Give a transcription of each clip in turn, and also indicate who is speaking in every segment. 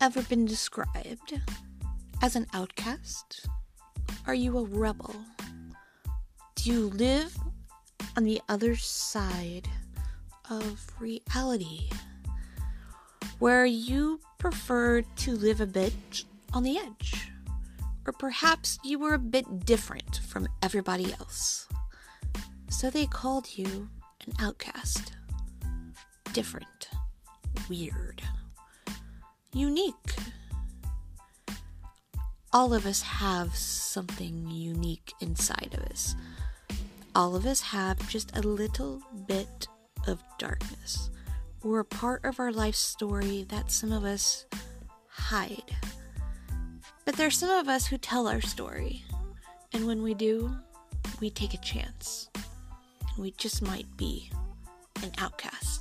Speaker 1: ever been described as an outcast? Are you a rebel? Do you live on the other side of reality? Where you prefer to live a bit on the edge? Or perhaps you were a bit different from everybody else. So they called you an outcast. Different. Weird. Unique. All of us have something unique inside of us. All of us have just a little bit of darkness or a part of our life story that some of us hide. But there's some of us who tell our story, and when we do, we take a chance, and we just might be an outcast.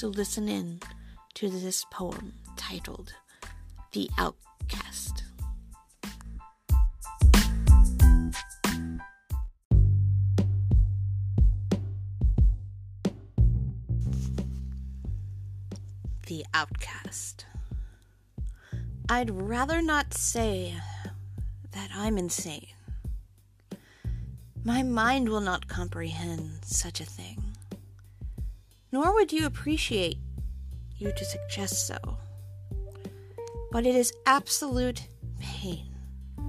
Speaker 1: So listen in to this poem titled The Outcast. The Outcast. I'd rather not say that I'm insane. My mind will not comprehend such a thing, nor would you appreciate you to suggest so. But it is absolute pain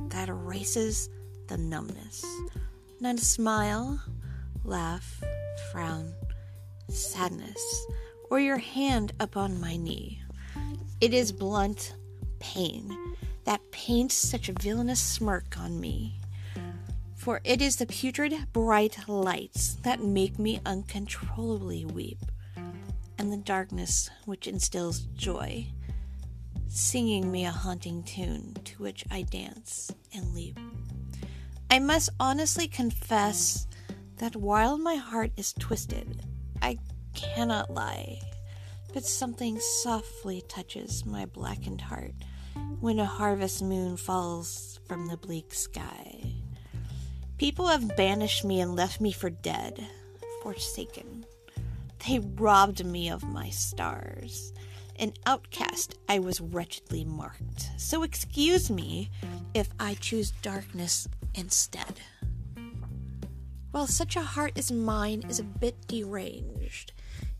Speaker 1: that erases the numbness. Not a smile, laugh, frown, sadness, or your hand upon my knee. It is blunt pain that paints such a villainous smirk on me. For it is the putrid bright lights that make me uncontrollably weep, and the darkness which instills joy, singing me a haunting tune to which I dance and leap. I must honestly confess that while my heart is twisted, I cannot lie, but something softly touches my blackened heart when a harvest moon falls from the bleak sky. People have banished me and left me for dead, forsaken. They robbed me of my stars. An outcast, I was wretchedly marked. So excuse me if I choose darkness instead. While such a heart as mine is a bit deranged,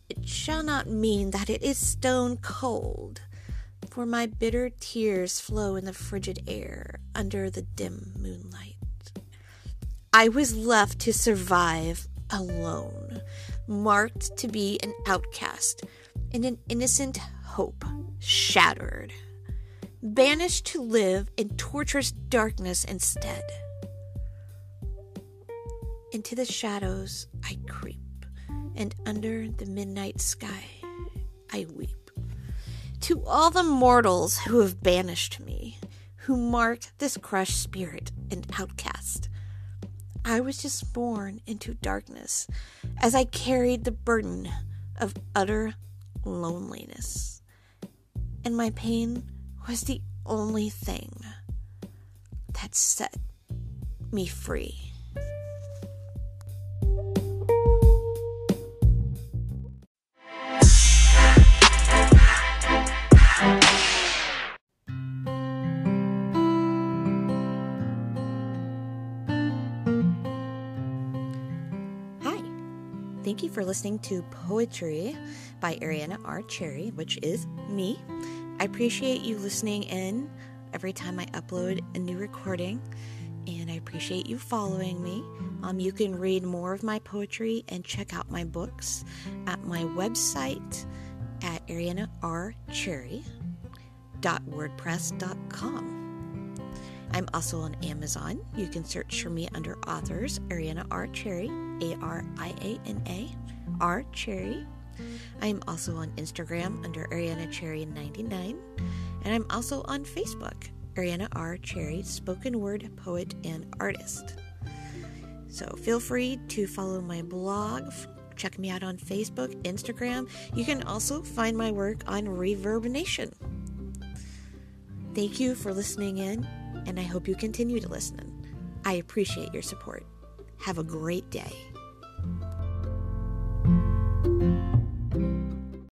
Speaker 1: it shall not mean that it is stone cold for my bitter tears flow in the frigid air under the dim moonlight. I was left to survive alone, marked to be an outcast, and an innocent hope shattered, banished to live in torturous darkness instead. Into the shadows I creep, and under the midnight sky I weep to all the mortals who have banished me, who mark this crushed spirit and outcast. I was just born into darkness as I carried the burden of utter loneliness. And my pain was the only thing that set me free. Thank you for listening to Poetry by Ariana R. Cherry, which is me. I appreciate you listening in every time I upload a new recording, and I appreciate you following me. Um, you can read more of my poetry and check out my books at my website at arianarcherry.wordpress.com. I'm also on Amazon. You can search for me under authors Ariana R. Cherry, A R I A N A R Cherry. I'm also on Instagram under Ariana Cherry 99, and I'm also on Facebook, Ariana R. Cherry, spoken word poet and artist. So feel free to follow my blog, check me out on Facebook, Instagram. You can also find my work on Reverb Nation. Thank you for listening in and I hope you continue to listen. I appreciate your support. Have a great day.